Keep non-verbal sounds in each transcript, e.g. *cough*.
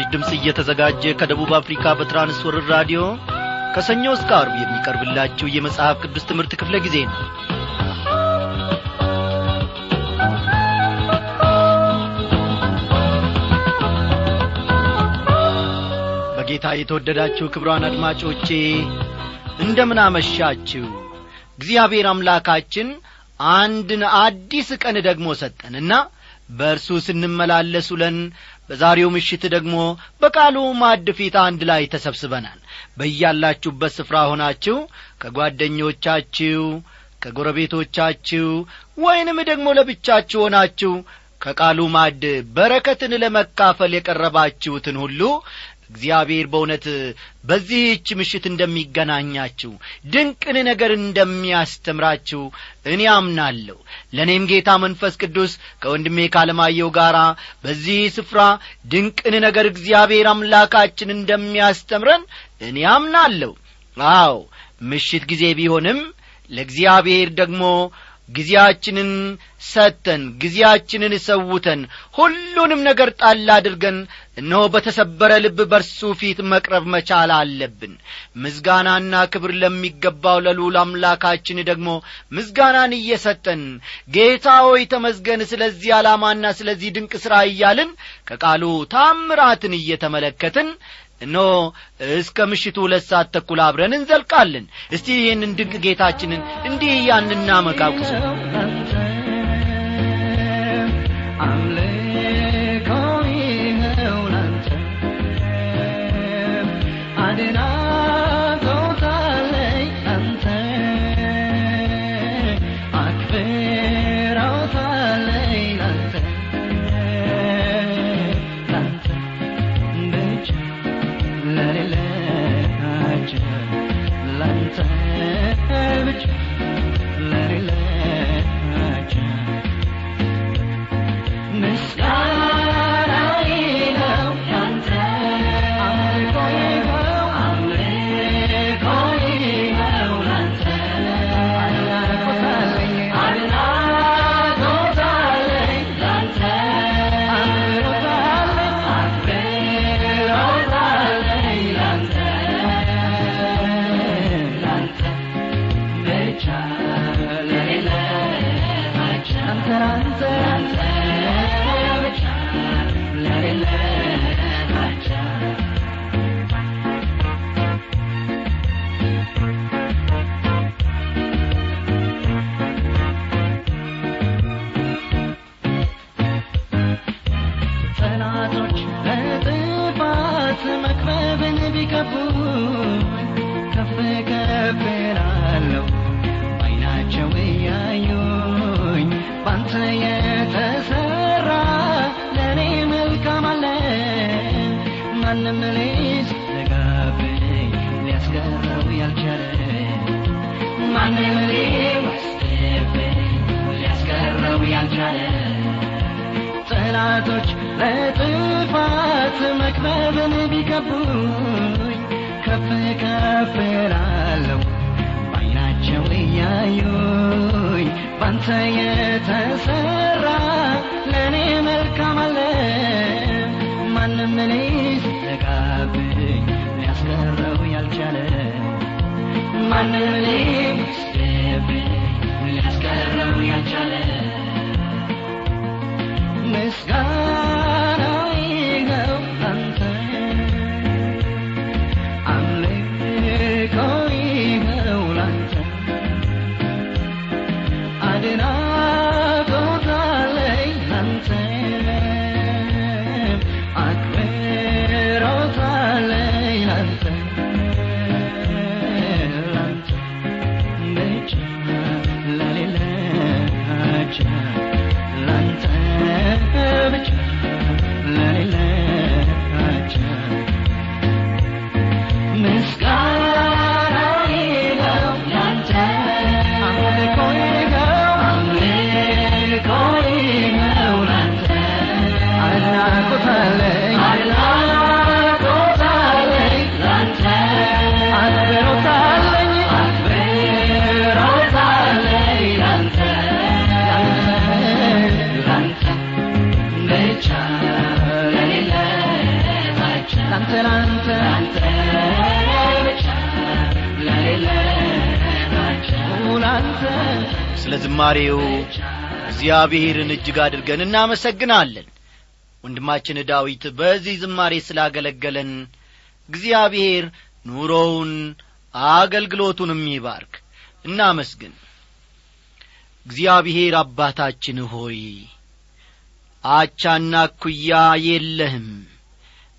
ይህ ምስራች ድምፅ እየተዘጋጀ ከደቡብ አፍሪካ በትራንስወርር ራዲዮ ከሰኞ እስከ አርብ የሚቀርብላችሁ የመጽሐፍ ቅዱስ ትምህርት ክፍለ ጊዜ ነው። በጌታ የተወደዳችሁ ክብሯን አድማጮቼ እንደምን አመሻችሁ? እግዚአብሔር አምላካችን አንድን አዲስ ቀን ደግሞ ሰጠንና በእርሱ ስንመላለስ ውለን በዛሬው ምሽት ደግሞ በቃሉ ማዕድ ፊት አንድ ላይ ተሰብስበናል። በያላችሁበት ስፍራ ሆናችሁ ከጓደኞቻችሁ ከጎረቤቶቻችሁ ወይንም ደግሞ ለብቻችሁ ሆናችሁ ከቃሉ ማዕድ በረከትን ለመካፈል የቀረባችሁትን ሁሉ እግዚአብሔር በእውነት በዚህች ምሽት እንደሚገናኛችሁ ድንቅን ነገር እንደሚያስተምራችሁ እኔ አምናለሁ። ለእኔም ጌታ መንፈስ ቅዱስ ከወንድሜ ካለማየው ጋር በዚህ ስፍራ ድንቅን ነገር እግዚአብሔር አምላካችን እንደሚያስተምረን እኔ አምናለሁ። አዎ ምሽት ጊዜ ቢሆንም ለእግዚአብሔር ደግሞ ጊዜያችንን ሰጥተን ጊዜያችንን ሰውተን ሁሉንም ነገር ጣል አድርገን እነሆ በተሰበረ ልብ በርሱ ፊት መቅረብ መቻል አለብን። ምስጋናና ክብር ለሚገባው ለልዑል አምላካችን ደግሞ ምስጋናን እየሰጠን ጌታ ሆይ ተመዝገን ስለዚህ ዓላማና ስለዚህ ድንቅ ሥራ እያልን ከቃሉ ታምራትን እየተመለከትን እኖ እስከ ምሽቱ ሁለት ሰዓት ተኩል አብረን እንዘልቃለን። እስቲ ይህንን ድንቅ ጌታችንን እንዲህ እያንና መጋቁሱ Adina. መክበብን ቢከቡኝ ከፍ ከፍ ላለው በዓይናቸው እያዩኝ ባንተ የተሰራ ለእኔ መልካም አለ። ማንም ሊዘጋብኝ ሊያስቀረው ያልቻለ ማንም ሊወስድብኝ ሊያስቀረው ያልቻለ ምስጋና ስለ ዝማሬው እግዚአብሔርን እጅግ አድርገን እናመሰግናለን። ወንድማችን ዳዊት በዚህ ዝማሬ ስላገለገለን እግዚአብሔር ኑሮውን አገልግሎቱንም ይባርክ። እናመስግን። እግዚአብሔር አባታችን ሆይ አቻና ኩያ የለህም።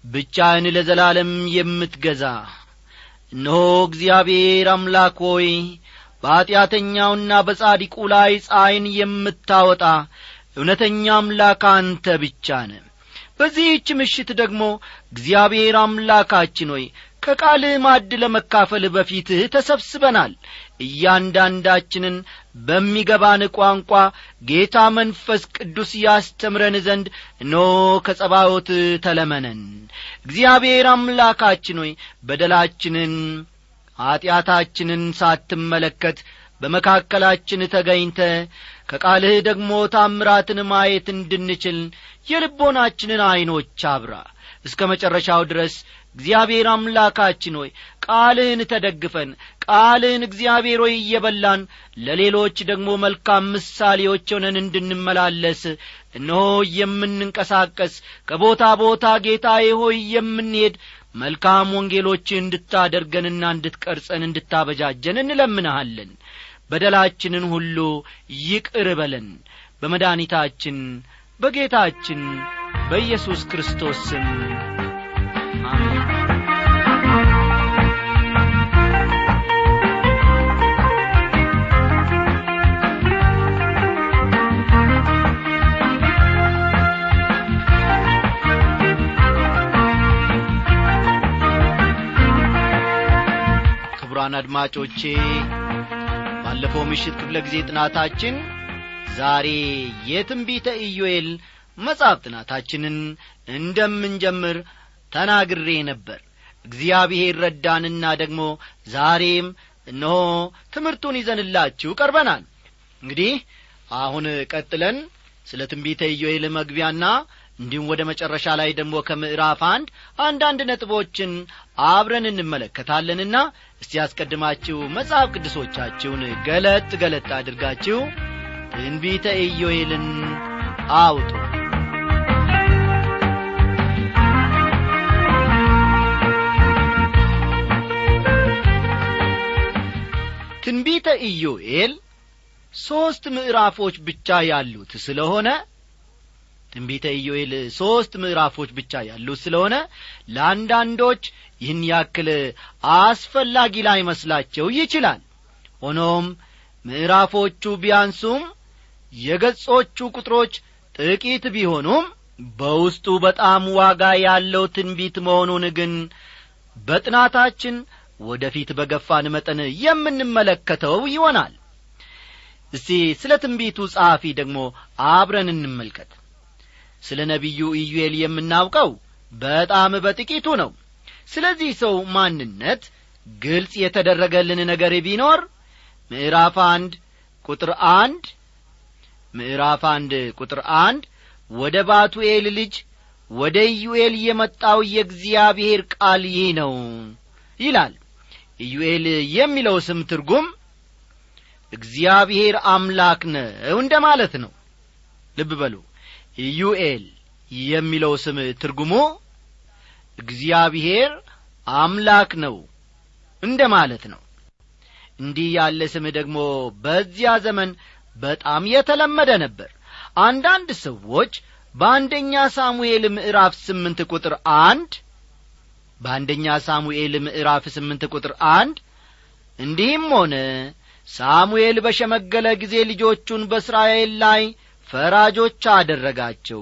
ብቻህን ለዘላለም የምትገዛ እነሆ እግዚአብሔር አምላክ ሆይ በኀጢአተኛውና በጻዲቁ ላይ ፀሐይን የምታወጣ እውነተኛ አምላክ አንተ ብቻ ነ በዚህች ምሽት ደግሞ እግዚአብሔር አምላካችን ሆይ ከቃልህ ማድ ለመካፈል በፊትህ ተሰብስበናል። እያንዳንዳችንን በሚገባን ቋንቋ ጌታ መንፈስ ቅዱስ ያስተምረን ዘንድ ኖ ከጸባዖት ተለመነን። እግዚአብሔር አምላካችን ሆይ በደላችንን ኀጢአታችንን ሳትመለከት በመካከላችን ተገኝተ ከቃልህ ደግሞ ታምራትን ማየት እንድንችል የልቦናችንን ዐይኖች አብራ። እስከ መጨረሻው ድረስ እግዚአብሔር አምላካችን ሆይ ቃልህን ተደግፈን ቃልህን እግዚአብሔር ሆይ እየበላን ለሌሎች ደግሞ መልካም ምሳሌዎች ሆነን እንድንመላለስ እነሆ የምንንቀሳቀስ ከቦታ ቦታ ጌታዬ ሆይ የምንሄድ መልካም ወንጌሎች እንድታደርገንና እንድትቀርጸን እንድታበጃጀን እንለምንሃለን። በደላችንን ሁሉ ይቅር በለን። በመድኒታችን በጌታችን በኢየሱስ ክርስቶስ ስም ክቡራን አድማጮቼ ባለፈው ምሽት ክፍለ ጊዜ ጥናታችን ዛሬ የትንቢተ ኢዮኤል መጽሐፍ ጥናታችንን እንደምንጀምር ተናግሬ ነበር። እግዚአብሔር ረዳንና ደግሞ ዛሬም እነሆ ትምህርቱን ይዘንላችሁ ቀርበናል። እንግዲህ አሁን ቀጥለን ስለ ትንቢተ ኢዮኤል መግቢያና እንዲሁም ወደ መጨረሻ ላይ ደግሞ ከምዕራፍ አንድ አንዳንድ ነጥቦችን አብረን እንመለከታለንና እስቲ ያስቀድማችሁ መጽሐፍ ቅዱሶቻችሁን ገለጥ ገለጥ አድርጋችሁ ትንቢተ ኢዮኤልን አውጡ። ትንቢተ ኢዮኤል ሦስት ምዕራፎች ብቻ ያሉት ስለሆነ ትንቢተ ኢዮኤል ሦስት ምዕራፎች ብቻ ያሉት ስለሆነ ለአንዳንዶች ይህን ያክል አስፈላጊ ላይመስላቸው ይችላል። ሆኖም ምዕራፎቹ ቢያንሱም የገጾቹ ቁጥሮች ጥቂት ቢሆኑም በውስጡ በጣም ዋጋ ያለው ትንቢት መሆኑን ግን በጥናታችን ወደፊት በገፋን መጠን የምንመለከተው ይሆናል። እስቲ ስለ ትንቢቱ ጸሐፊ ደግሞ አብረን እንመልከት ስለ ነቢዩ ኢዩኤል የምናውቀው በጣም በጥቂቱ ነው። ስለዚህ ሰው ማንነት ግልጽ የተደረገልን ነገር ቢኖር ምዕራፍ አንድ ቁጥር አንድ ምዕራፍ አንድ ቁጥር አንድ ወደ ባቱኤል ልጅ ወደ ኢዩኤል የመጣው የእግዚአብሔር ቃል ይህ ነው ይላል። ኢዩኤል የሚለው ስም ትርጉም እግዚአብሔር አምላክ ነው እንደ ማለት ነው። ልብ በሉ ኢዩኤል የሚለው ስም ትርጉሙ እግዚአብሔር አምላክ ነው እንደ ማለት ነው። እንዲህ ያለ ስም ደግሞ በዚያ ዘመን በጣም የተለመደ ነበር። አንዳንድ ሰዎች በአንደኛ ሳሙኤል ምዕራፍ ስምንት ቁጥር አንድ በአንደኛ ሳሙኤል ምዕራፍ ስምንት ቁጥር አንድ እንዲህም ሆነ ሳሙኤል በሸመገለ ጊዜ ልጆቹን በእስራኤል ላይ ፈራጆች አደረጋቸው።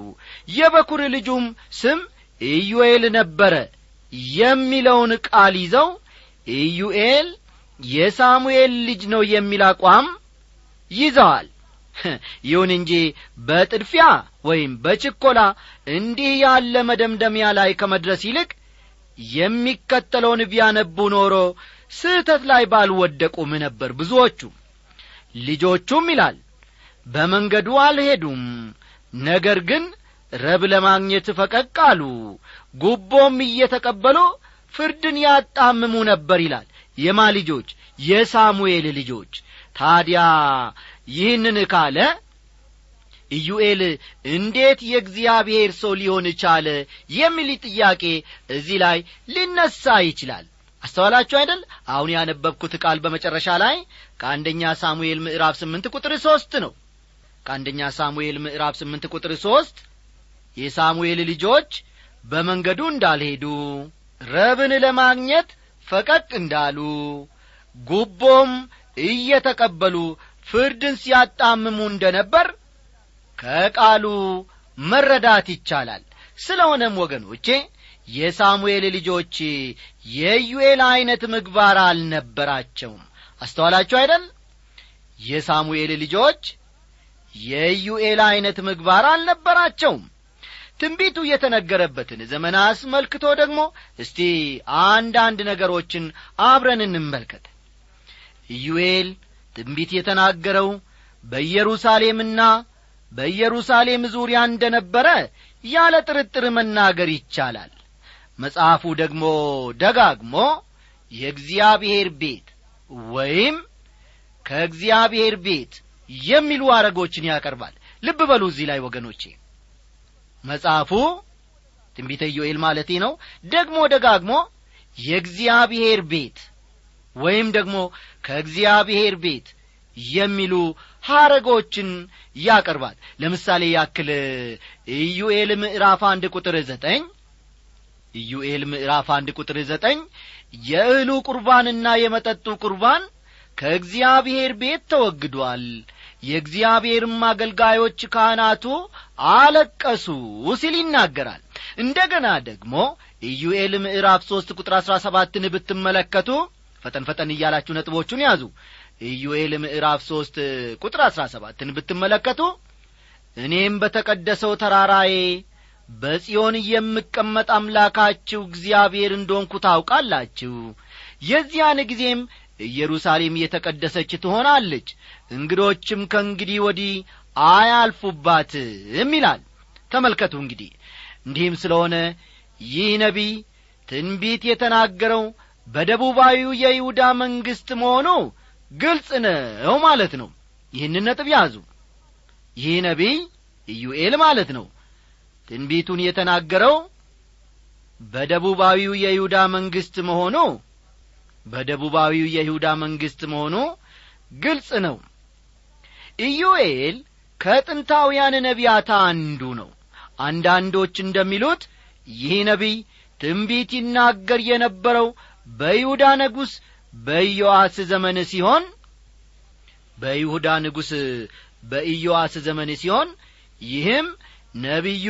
የበኩር ልጁም ስም ኢዩኤል ነበረ የሚለውን ቃል ይዘው ኢዩኤል የሳሙኤል ልጅ ነው የሚል አቋም ይዘዋል። *laughs* ይሁን እንጂ በጥድፊያ ወይም በችኮላ እንዲህ ያለ መደምደሚያ ላይ ከመድረስ ይልቅ የሚከተለውን ቢያነቡ ኖሮ ስህተት ላይ ባልወደቁም ነበር ብዙዎቹ። ልጆቹም ይላል በመንገዱ አልሄዱም። ነገር ግን ረብ ለማግኘት ፈቀቅ አሉ። ጉቦም እየተቀበሉ ፍርድን ያጣምሙ ነበር ይላል። የማ ልጆች? የሳሙኤል ልጆች። ታዲያ ይህንን ካለ ኢዩኤል እንዴት የእግዚአብሔር ሰው ሊሆን ቻለ የሚል ጥያቄ እዚህ ላይ ሊነሳ ይችላል። አስተዋላችሁ አይደል? አሁን ያነበብኩት ቃል በመጨረሻ ላይ ከአንደኛ ሳሙኤል ምዕራፍ ስምንት ቁጥር ሦስት ነው ከአንደኛ ሳሙኤል ምዕራፍ ስምንት ቁጥር ሦስት የሳሙኤል ልጆች በመንገዱ እንዳልሄዱ ረብን ለማግኘት ፈቀቅ እንዳሉ ጉቦም እየተቀበሉ ፍርድን ሲያጣምሙ እንደ ነበር ከቃሉ መረዳት ይቻላል። ስለሆነም ወገኖቼ የሳሙኤል ልጆች የዩኤል ዐይነት ምግባር አልነበራቸውም። አስተዋላችሁ አይደል? የሳሙኤል ልጆች የዩኤል ዐይነት ምግባር አልነበራቸውም። ትንቢቱ የተነገረበትን ዘመን አስመልክቶ ደግሞ እስቲ አንዳንድ ነገሮችን አብረን እንመልከት። ኢዩኤል ትንቢት የተናገረው በኢየሩሳሌምና በኢየሩሳሌም ዙሪያ እንደ ነበረ ያለ ጥርጥር መናገር ይቻላል። መጽሐፉ ደግሞ ደጋግሞ የእግዚአብሔር ቤት ወይም ከእግዚአብሔር ቤት የሚሉ አረጎችን ያቀርባል። ልብ በሉ እዚህ ላይ ወገኖቼ። መጽሐፉ ትንቢተ ኢዮኤል ማለቴ ነው። ደግሞ ደጋግሞ የእግዚአብሔር ቤት ወይም ደግሞ ከእግዚአብሔር ቤት የሚሉ ሐረጎችን ያቀርባል። ለምሳሌ ያክል ኢዩኤል ምዕራፍ አንድ ቁጥር ዘጠኝ ኢዩኤል ምዕራፍ አንድ ቁጥር ዘጠኝ የእህሉ ቁርባንና የመጠጡ ቁርባን ከእግዚአብሔር ቤት ተወግዷል የእግዚአብሔርም አገልጋዮች ካህናቱ አለቀሱ ሲል ይናገራል። እንደ ገና ደግሞ ኢዩኤል ምዕራፍ ሦስት ቁጥር አሥራ ሰባትን ብትመለከቱ ፈጠን ፈጠን እያላችሁ ነጥቦቹን ያዙ። ኢዩኤል ምዕራፍ ሦስት ቁጥር አሥራ ሰባትን ብትመለከቱ እኔም በተቀደሰው ተራራዬ በጽዮን የምቀመጥ አምላካችሁ እግዚአብሔር እንደሆንኩ ታውቃላችሁ። የዚያን ጊዜም ኢየሩሳሌም የተቀደሰች ትሆናለች። እንግዶችም ከእንግዲህ ወዲህ አያልፉባትም ይላል። ተመልከቱ እንግዲህ እንዲህም ስለሆነ ይህ ነቢይ ትንቢት የተናገረው በደቡባዊው የይሁዳ መንግሥት መሆኑ ግልጽ ነው ማለት ነው። ይህን ነጥብ ያዙ። ይህ ነቢይ ኢዩኤል ማለት ነው። ትንቢቱን የተናገረው በደቡባዊው የይሁዳ መንግሥት መሆኑ በደቡባዊው የይሁዳ መንግሥት መሆኑ ግልጽ ነው። ኢዩኤል ከጥንታውያን ነቢያት አንዱ ነው። አንዳንዶች እንደሚሉት ይህ ነቢይ ትንቢት ይናገር የነበረው በይሁዳ ንጉሥ በኢዮአስ ዘመን ሲሆን በይሁዳ ንጉሥ በኢዮአስ ዘመን ሲሆን ይህም ነቢዩ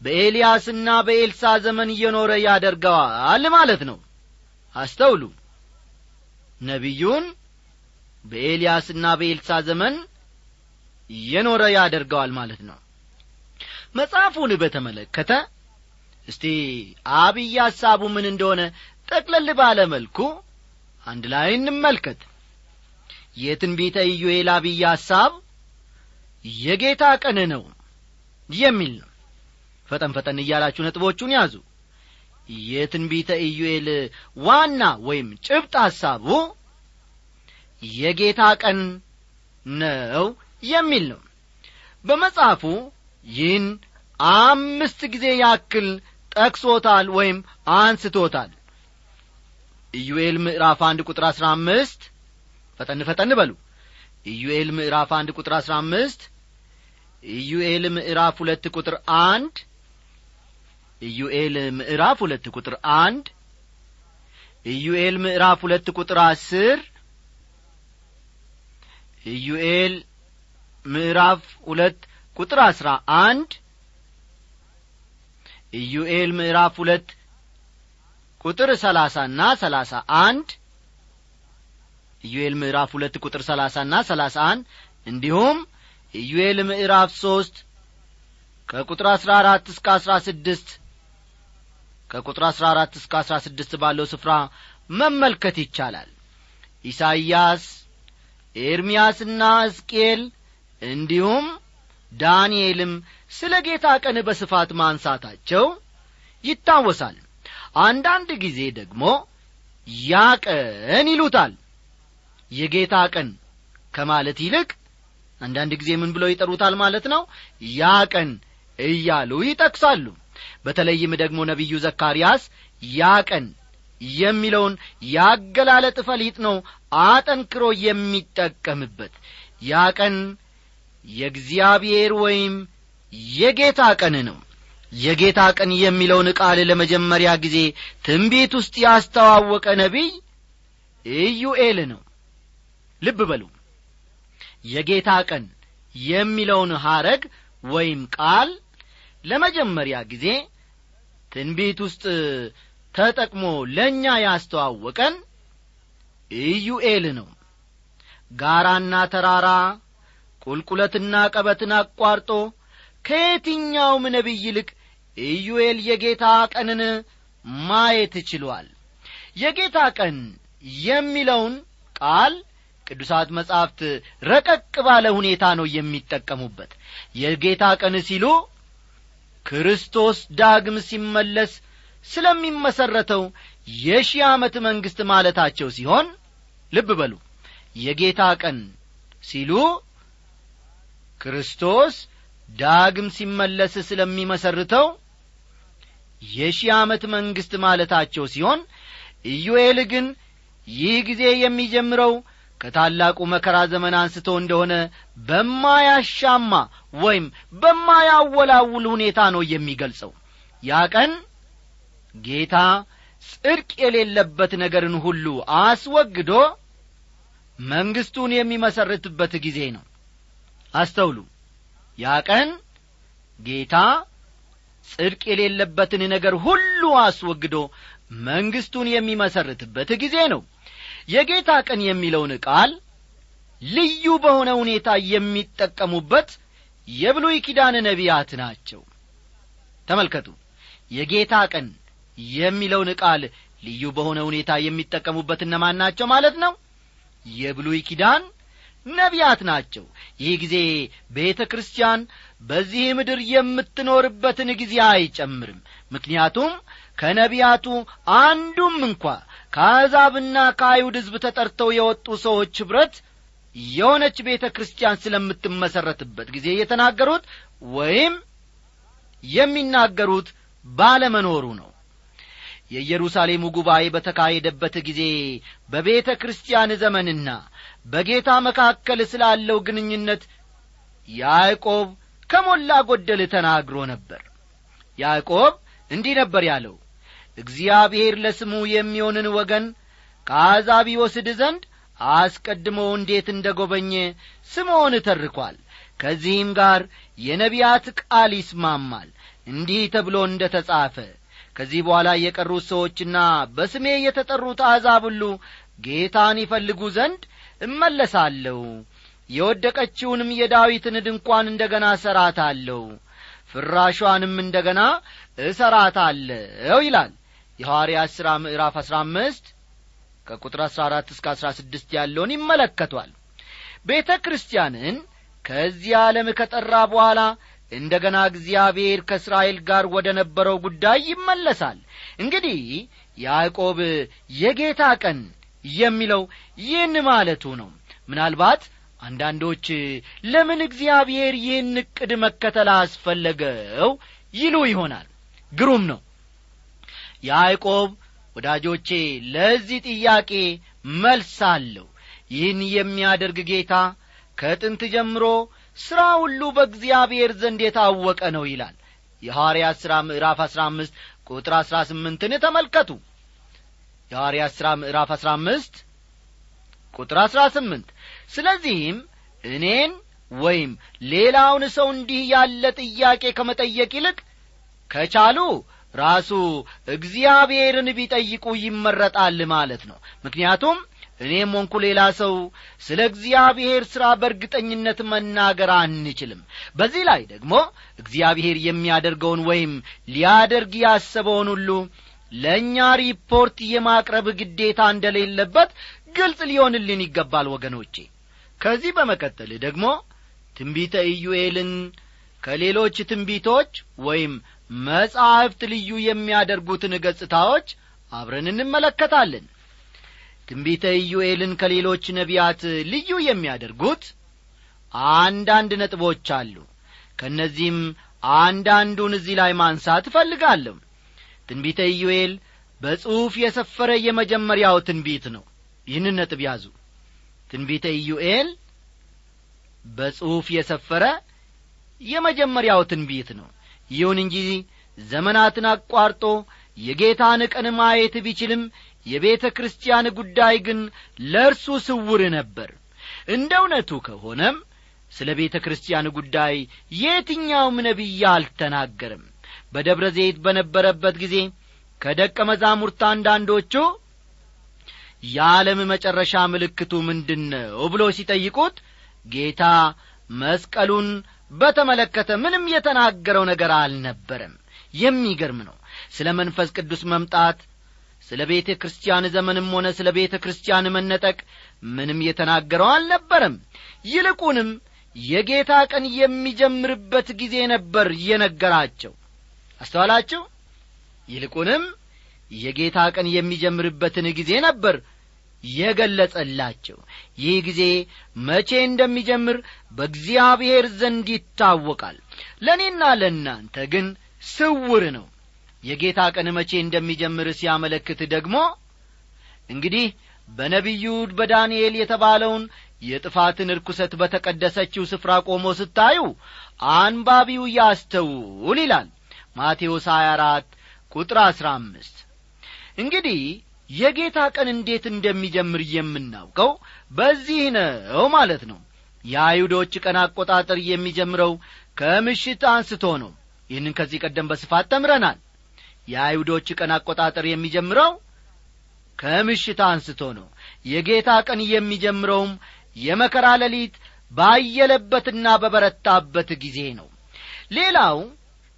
በኤልያስና በኤልሳ ዘመን እየኖረ ያደርገዋል ማለት ነው። አስተውሉ ነቢዩን በኤልያስና በኤልሳ ዘመን የኖረ ያደርገዋል ማለት ነው። መጽሐፉን በተመለከተ እስቲ አብይ ሐሳቡ ምን እንደሆነ ጠቅለል ባለ መልኩ አንድ ላይ እንመልከት። የትንቢተ ኢዩኤል አብይ ሐሳብ የጌታ ቀን ነው የሚል ነው። ፈጠን ፈጠን እያላችሁ ነጥቦቹን ያዙ የትንቢተ ኢዩኤል ዋና ወይም ጭብጥ ሐሳቡ የጌታ ቀን ነው የሚል ነው። በመጽሐፉ ይህን አምስት ጊዜ ያክል ጠቅሶታል ወይም አንስቶታል። ኢዩኤል ምዕራፍ አንድ ቁጥር አሥራ አምስት ፈጠን ፈጠን በሉ። ኢዩኤል ምዕራፍ አንድ ቁጥር አሥራ አምስት ኢዩኤል ምዕራፍ ሁለት ቁጥር አንድ ኢዩኤል ምዕራፍ ሁለት ቁጥር አንድ። ኢዩኤል ምዕራፍ ሁለት ቁጥር አስር። ኢዩኤል ምዕራፍ ሁለት ቁጥር አስራ አንድ። ኢዩኤል ምዕራፍ ሁለት ቁጥር ሰላሳና ሰላሳ አንድ። ኢዩኤል ምዕራፍ ሁለት ቁጥር ሰላሳና ሰላሳ አንድ። እንዲሁም ኢዩኤል ምዕራፍ ሦስት ከቁጥር አሥራ አራት እስከ አሥራ ስድስት ከቁጥር አሥራ አራት እስከ አሥራ ስድስት ባለው ስፍራ መመልከት ይቻላል። ኢሳይያስ ኤርምያስና ሕዝቅኤል እንዲሁም ዳንኤልም ስለ ጌታ ቀን በስፋት ማንሳታቸው ይታወሳል። አንዳንድ ጊዜ ደግሞ ያ ቀን ይሉታል። የጌታ ቀን ከማለት ይልቅ አንዳንድ ጊዜ ምን ብለው ይጠሩታል ማለት ነው? ያ ቀን እያሉ ይጠቅሳሉ በተለይም ደግሞ ነቢዩ ዘካርያስ ያ ቀን የሚለውን ያገላለጥ ፈሊጥ ነው አጠንክሮ የሚጠቀምበት። ያ ቀን የእግዚአብሔር ወይም የጌታ ቀን ነው። የጌታ ቀን የሚለውን ቃል ለመጀመሪያ ጊዜ ትንቢት ውስጥ ያስተዋወቀ ነቢይ ኢዩኤል ነው። ልብ በሉ። የጌታ ቀን የሚለውን ሐረግ ወይም ቃል ለመጀመሪያ ጊዜ ትንቢት ውስጥ ተጠቅሞ ለእኛ ያስተዋወቀን ኢዩኤል ነው። ጋራና ተራራ ቁልቁለትና ቀበትን አቋርጦ ከየትኛውም ነቢይ ይልቅ ኢዩኤል የጌታ ቀንን ማየት ችሏል። የጌታ ቀን የሚለውን ቃል ቅዱሳት መጻሕፍት ረቀቅ ባለ ሁኔታ ነው የሚጠቀሙበት። የጌታ ቀን ሲሉ ክርስቶስ ዳግም ሲመለስ ስለሚመሠረተው የሺህ ዓመት መንግሥት ማለታቸው ሲሆን ልብ በሉ የጌታ ቀን ሲሉ ክርስቶስ ዳግም ሲመለስ ስለሚመሰርተው የሺህ ዓመት መንግሥት ማለታቸው ሲሆን ኢዩኤል ግን ይህ ጊዜ የሚጀምረው ከታላቁ መከራ ዘመን አንስቶ እንደሆነ በማያሻማ ወይም በማያወላውል ሁኔታ ነው የሚገልጸው። ያ ቀን ጌታ ጽድቅ የሌለበት ነገርን ሁሉ አስወግዶ መንግሥቱን የሚመሰርትበት ጊዜ ነው። አስተውሉ። ያ ቀን ጌታ ጽድቅ የሌለበትን ነገር ሁሉ አስወግዶ መንግሥቱን የሚመሰርትበት ጊዜ ነው። የጌታ ቀን የሚለውን ቃል ልዩ በሆነ ሁኔታ የሚጠቀሙበት የብሉይ ኪዳን ነቢያት ናቸው። ተመልከቱ። የጌታ ቀን የሚለውን ቃል ልዩ በሆነ ሁኔታ የሚጠቀሙበት እነማን ናቸው ማለት ነው? የብሉይ ኪዳን ነቢያት ናቸው። ይህ ጊዜ ቤተ ክርስቲያን በዚህ ምድር የምትኖርበትን ጊዜ አይጨምርም። ምክንያቱም ከነቢያቱ አንዱም እንኳ ከአሕዛብና ከአይሁድ ሕዝብ ተጠርተው የወጡ ሰዎች ኅብረት የሆነች ቤተ ክርስቲያን ስለምትመሠረትበት ጊዜ የተናገሩት ወይም የሚናገሩት ባለመኖሩ ነው። የኢየሩሳሌሙ ጉባኤ በተካሄደበት ጊዜ በቤተ ክርስቲያን ዘመንና በጌታ መካከል ስላለው ግንኙነት ያዕቆብ ከሞላ ጐደል ተናግሮ ነበር። ያዕቆብ እንዲህ ነበር ያለው እግዚአብሔር ለስሙ የሚሆንን ወገን ከአሕዛብ ይወስድ ዘንድ አስቀድሞ እንዴት እንደ ጐበኘ ስምዖን ተርኳል። ከዚህም ጋር የነቢያት ቃል ይስማማል። እንዲህ ተብሎ እንደ ተጻፈ ከዚህ በኋላ የቀሩት ሰዎችና በስሜ የተጠሩት አሕዛብ ሁሉ ጌታን ይፈልጉ ዘንድ እመለሳለሁ። የወደቀችውንም የዳዊትን ድንኳን እንደ ገና እሠራታለሁ ፍራሿንም እንደ ገና እሠራታለሁ ይላል የሐዋርያት ሥራ ምዕራፍ አሥራ አምስት ከቁጥር አሥራ አራት እስከ አሥራ ስድስት ያለውን ይመለከቷል። ቤተ ክርስቲያንን ከዚህ ዓለም ከጠራ በኋላ እንደ ገና እግዚአብሔር ከእስራኤል ጋር ወደ ነበረው ጉዳይ ይመለሳል። እንግዲህ ያዕቆብ የጌታ ቀን የሚለው ይህን ማለቱ ነው። ምናልባት አንዳንዶች ለምን እግዚአብሔር ይህን ዕቅድ መከተል አስፈለገው ይሉ ይሆናል። ግሩም ነው። ያዕቆብ ወዳጆቼ ለዚህ ጥያቄ መልስ አለው። ይህን የሚያደርግ ጌታ ከጥንት ጀምሮ ሥራ ሁሉ በእግዚአብሔር ዘንድ የታወቀ ነው ይላል። የሐዋርያት ሥራ ምዕራፍ አሥራ አምስት ቁጥር አሥራ ስምንትን ተመልከቱ። የሐዋርያት ሥራ ምዕራፍ አሥራ አምስት ቁጥር አሥራ ስምንት ስለዚህም እኔን ወይም ሌላውን ሰው እንዲህ ያለ ጥያቄ ከመጠየቅ ይልቅ ከቻሉ ራሱ እግዚአብሔርን ቢጠይቁ ይመረጣል ማለት ነው። ምክንያቱም እኔም ሆንኩ ሌላ ሰው ስለ እግዚአብሔር ሥራ በእርግጠኝነት መናገር አንችልም። በዚህ ላይ ደግሞ እግዚአብሔር የሚያደርገውን ወይም ሊያደርግ ያሰበውን ሁሉ ለእኛ ሪፖርት የማቅረብ ግዴታ እንደሌለበት ግልጽ ሊሆንልን ይገባል ወገኖቼ። ከዚህ በመቀጠል ደግሞ ትንቢተ ኢዩኤልን ከሌሎች ትንቢቶች ወይም መጻሕፍት ልዩ የሚያደርጉትን ገጽታዎች አብረን እንመለከታለን። ትንቢተ ኢዩኤልን ከሌሎች ነቢያት ልዩ የሚያደርጉት አንዳንድ ነጥቦች አሉ። ከእነዚህም አንዳንዱን እዚህ ላይ ማንሳት እፈልጋለሁ። ትንቢተ ኢዩኤል በጽሑፍ የሰፈረ የመጀመሪያው ትንቢት ነው። ይህንን ነጥብ ያዙ። ትንቢተ ኢዩኤል በጽሑፍ የሰፈረ የመጀመሪያው ትንቢት ነው ይሁን እንጂ ዘመናትን አቋርጦ የጌታን ቀን ማየት ቢችልም የቤተ ክርስቲያን ጉዳይ ግን ለእርሱ ስውር ነበር። እንደ እውነቱ ከሆነም ስለ ቤተ ክርስቲያን ጉዳይ የትኛውም ነቢይ አልተናገርም። በደብረ ዘይት በነበረበት ጊዜ ከደቀ መዛሙርት አንዳንዶቹ የዓለም መጨረሻ ምልክቱ ምንድን ነው ብሎ ሲጠይቁት ጌታ መስቀሉን በተመለከተ ምንም የተናገረው ነገር አልነበረም። የሚገርም ነው። ስለ መንፈስ ቅዱስ መምጣት ስለ ቤተ ክርስቲያን ዘመንም ሆነ ስለ ቤተ ክርስቲያን መነጠቅ ምንም የተናገረው አልነበረም። ይልቁንም የጌታ ቀን የሚጀምርበት ጊዜ ነበር የነገራቸው። አስተዋላችሁ? ይልቁንም የጌታ ቀን የሚጀምርበትን ጊዜ ነበር የገለጸላቸው። ይህ ጊዜ መቼ እንደሚጀምር በእግዚአብሔር ዘንድ ይታወቃል። ለእኔና ለእናንተ ግን ስውር ነው። የጌታ ቀን መቼ እንደሚጀምር ሲያመለክት ደግሞ እንግዲህ በነቢዩ በዳንኤል የተባለውን የጥፋትን ርኩሰት በተቀደሰችው ስፍራ ቆሞ ስታዩ አንባቢው ያስተውል ይላል። ማቴዎስ 24 ቁጥር 15 እንግዲህ የጌታ ቀን እንዴት እንደሚጀምር የምናውቀው በዚህ ነው ማለት ነው። የአይሁዶች ቀን አቆጣጠር የሚጀምረው ከምሽት አንስቶ ነው። ይህንን ከዚህ ቀደም በስፋት ተምረናል። የአይሁዶች ቀን አቆጣጠር የሚጀምረው ከምሽት አንስቶ ነው። የጌታ ቀን የሚጀምረውም የመከራ ሌሊት ባየለበትና በበረታበት ጊዜ ነው። ሌላው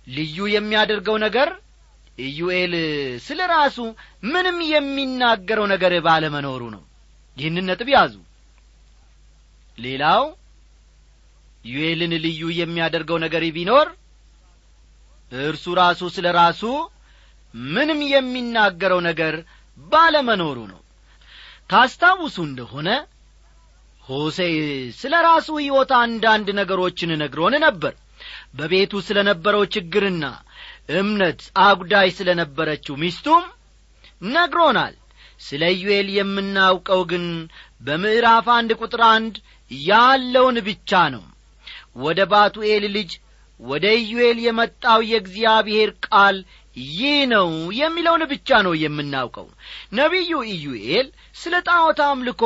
ልዩ የሚያደርገው ነገር ኢዩኤል ስለ ራሱ ምንም የሚናገረው ነገር ባለመኖሩ ነው። ይህንን ነጥብ ያዙ። ሌላው ዩኤልን ልዩ የሚያደርገው ነገር ቢኖር እርሱ ራሱ ስለ ራሱ ምንም የሚናገረው ነገር ባለመኖሩ ነው። ታስታውሱ እንደሆነ ሆሴ ስለ ራሱ ሕይወት አንዳንድ ነገሮችን ነግሮን ነበር። በቤቱ ስለ ነበረው ችግርና እምነት አጉዳይ ስለ ነበረችው ሚስቱም ነግሮናል። ስለ ኢዩኤል የምናውቀው ግን በምዕራፍ አንድ ቁጥር አንድ ያለውን ብቻ ነው። ወደ ባቱኤል ልጅ ወደ ኢዩኤል የመጣው የእግዚአብሔር ቃል ይህ ነው የሚለውን ብቻ ነው የምናውቀው። ነቢዩ ኢዩኤል ስለ ጣዖት አምልኮ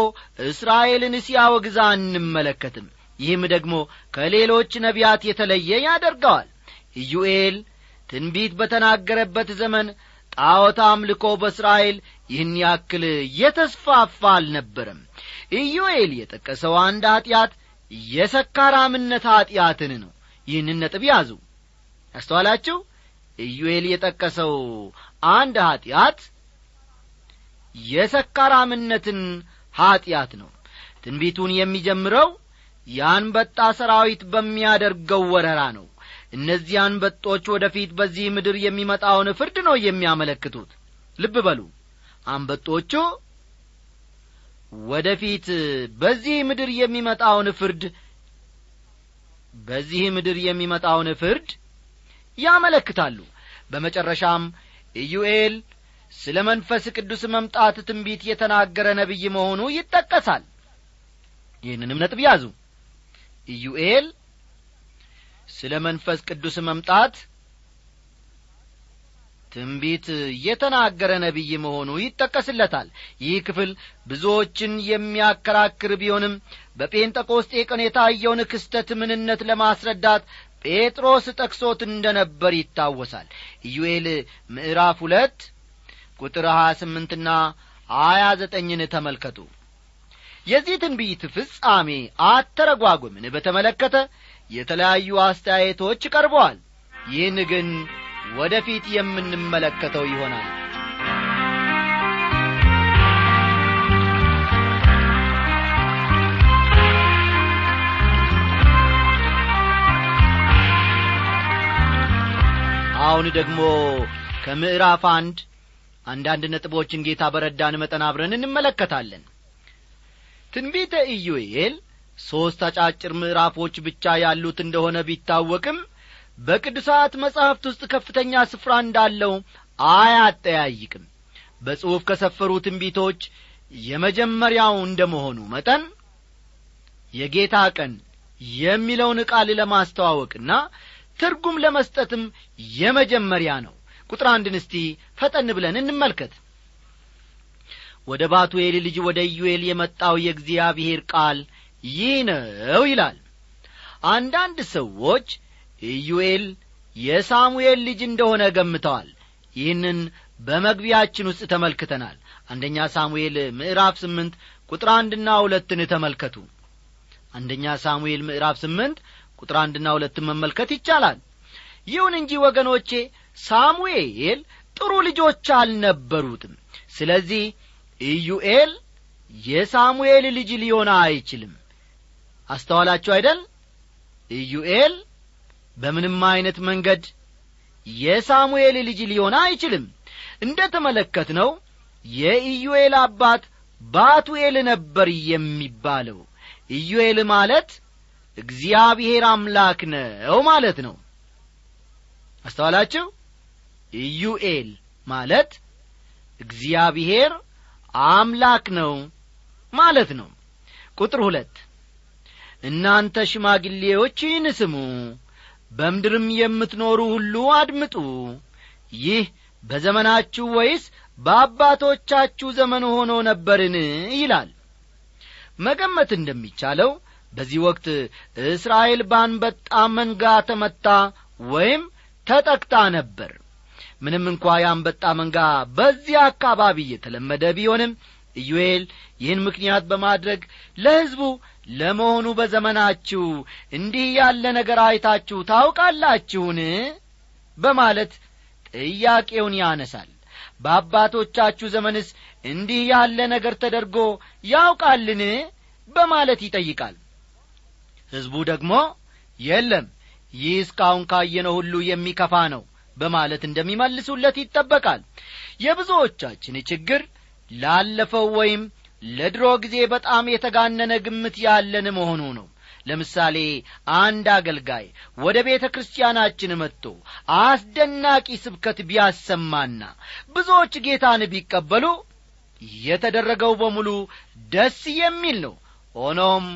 እስራኤልን ሲያወግዛ አንመለከትም። ይህም ደግሞ ከሌሎች ነቢያት የተለየ ያደርገዋል። ኢዩኤል ትንቢት በተናገረበት ዘመን ጣዖት አምልኮ በእስራኤል ይህን ያክል የተስፋፋ አልነበረም። ኢዩኤል የጠቀሰው አንድ ኀጢአት የሰካራምነት ኀጢአትን ነው። ይህንን ነጥብ ያዙ። ያስተዋላችሁ? ኢዩኤል የጠቀሰው አንድ ኀጢአት የሰካራምነትን ኀጢአት ነው። ትንቢቱን የሚጀምረው የአንበጣ ሰራዊት በሚያደርገው ወረራ ነው እነዚህ አንበጦች ወደ ፊት በዚህ ምድር የሚመጣውን ፍርድ ነው የሚያመለክቱት። ልብ በሉ። አንበጦቹ ወደ ፊት በዚህ ምድር የሚመጣውን ፍርድ በዚህ ምድር የሚመጣውን ፍርድ ያመለክታሉ። በመጨረሻም ኢዩኤል ስለ መንፈስ ቅዱስ መምጣት ትንቢት የተናገረ ነቢይ መሆኑ ይጠቀሳል። ይህንንም ነጥብ ያዙ። ኢዩኤል ስለ መንፈስ ቅዱስ መምጣት ትንቢት የተናገረ ነቢይ መሆኑ ይጠቀስለታል። ይህ ክፍል ብዙዎችን የሚያከራክር ቢሆንም በጴንጠቆስጤ ቀን የታየውን ክስተት ምንነት ለማስረዳት ጴጥሮስ ጠቅሶት እንደ ነበር ይታወሳል። ኢዩኤል ምዕራፍ ሁለት ቁጥር ሀያ ስምንትና ሀያ ዘጠኝን ተመልከቱ። የዚህ ትንቢት ፍጻሜ አተረጓጉምን በተመለከተ የተለያዩ አስተያየቶች ቀርበዋል። ይህን ግን ወደ ፊት የምንመለከተው ይሆናል። አሁን ደግሞ ከምዕራፍ አንድ አንዳንድ ነጥቦችን ጌታ በረዳን መጠን አብረን እንመለከታለን። ትንቢተ ኢዩኤል ሦስት አጫጭር ምዕራፎች ብቻ ያሉት እንደሆነ ቢታወቅም በቅዱሳት መጻሕፍት ውስጥ ከፍተኛ ስፍራ እንዳለው አያጠያይቅም። በጽሑፍ ከሰፈሩ ትንቢቶች የመጀመሪያው እንደ መሆኑ መጠን የጌታ ቀን የሚለውን ቃል ለማስተዋወቅና ትርጉም ለመስጠትም የመጀመሪያ ነው። ቁጥር አንድን እስቲ ፈጠን ብለን እንመልከት። ወደ ባቱኤል ልጅ ወደ ኢዩኤል የመጣው የእግዚአብሔር ቃል ይህ ነው ይላል። አንዳንድ ሰዎች ኢዩኤል የሳሙኤል ልጅ እንደሆነ ገምተዋል። ይህንን በመግቢያችን ውስጥ ተመልክተናል። አንደኛ ሳሙኤል ምዕራፍ ስምንት ቁጥር አንድና ሁለትን ተመልከቱ። አንደኛ ሳሙኤል ምዕራፍ ስምንት ቁጥር አንድና ሁለትን መመልከት ይቻላል። ይሁን እንጂ ወገኖቼ ሳሙኤል ጥሩ ልጆች አልነበሩትም። ስለዚህ ኢዩኤል የሳሙኤል ልጅ ሊሆን አይችልም አስተዋላችሁ አይደል? ኢዩኤል በምንም አይነት መንገድ የሳሙኤል ልጅ ሊሆን አይችልም። እንደ ተመለከት ነው የኢዩኤል አባት ባቱኤል ነበር የሚባለው። ኢዩኤል ማለት እግዚአብሔር አምላክ ነው ማለት ነው። አስተዋላችሁ? ኢዩኤል ማለት እግዚአብሔር አምላክ ነው ማለት ነው። ቁጥር ሁለት እናንተ ሽማግሌዎች ይህን ስሙ በምድርም የምትኖሩ ሁሉ አድምጡ። ይህ በዘመናችሁ ወይስ በአባቶቻችሁ ዘመን ሆኖ ነበርን? ይላል። መገመት እንደሚቻለው በዚህ ወቅት እስራኤል ባንበጣ መንጋ ተመታ ወይም ተጠቅታ ነበር። ምንም እንኳ የአንበጣ መንጋ በዚያ አካባቢ የተለመደ ቢሆንም ኢዩኤል ይህን ምክንያት በማድረግ ለሕዝቡ ለመሆኑ በዘመናችሁ እንዲህ ያለ ነገር አይታችሁ ታውቃላችሁን? በማለት ጥያቄውን ያነሳል። በአባቶቻችሁ ዘመንስ እንዲህ ያለ ነገር ተደርጎ ያውቃልን? በማለት ይጠይቃል። ሕዝቡ ደግሞ የለም ይህ እስካሁን ካየነው ሁሉ የሚከፋ ነው በማለት እንደሚመልሱለት ይጠበቃል። የብዙዎቻችን ችግር ላለፈው ወይም ለድሮ ጊዜ በጣም የተጋነነ ግምት ያለን መሆኑ ነው። ለምሳሌ አንድ አገልጋይ ወደ ቤተ ክርስቲያናችን መጥቶ አስደናቂ ስብከት ቢያሰማና ብዙዎች ጌታን ቢቀበሉ የተደረገው በሙሉ ደስ የሚል ነው። ሆኖም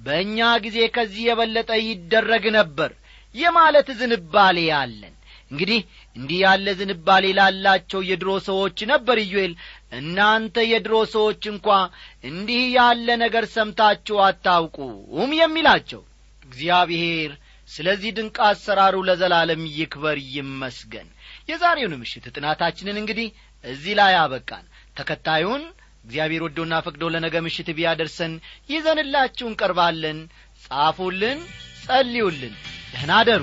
በእኛ ጊዜ ከዚህ የበለጠ ይደረግ ነበር የማለት ዝንባሌ አለን እንግዲህ እንዲህ ያለ ዝንባሌ ላላቸው የድሮ ሰዎች ነበር ኢዩኤል። እናንተ የድሮ ሰዎች እንኳ እንዲህ ያለ ነገር ሰምታችሁ አታውቁም የሚላቸው። እግዚአብሔር ስለዚህ ድንቅ አሰራሩ ለዘላለም ይክበር ይመስገን። የዛሬውን ምሽት ጥናታችንን እንግዲህ እዚህ ላይ አበቃን። ተከታዩን እግዚአብሔር ወዶና ፈቅዶ ለነገ ምሽት ቢያደርሰን ይዘንላችሁ እንቀርባለን። ጻፉልን ጸልዩልን። ደህና አደሩ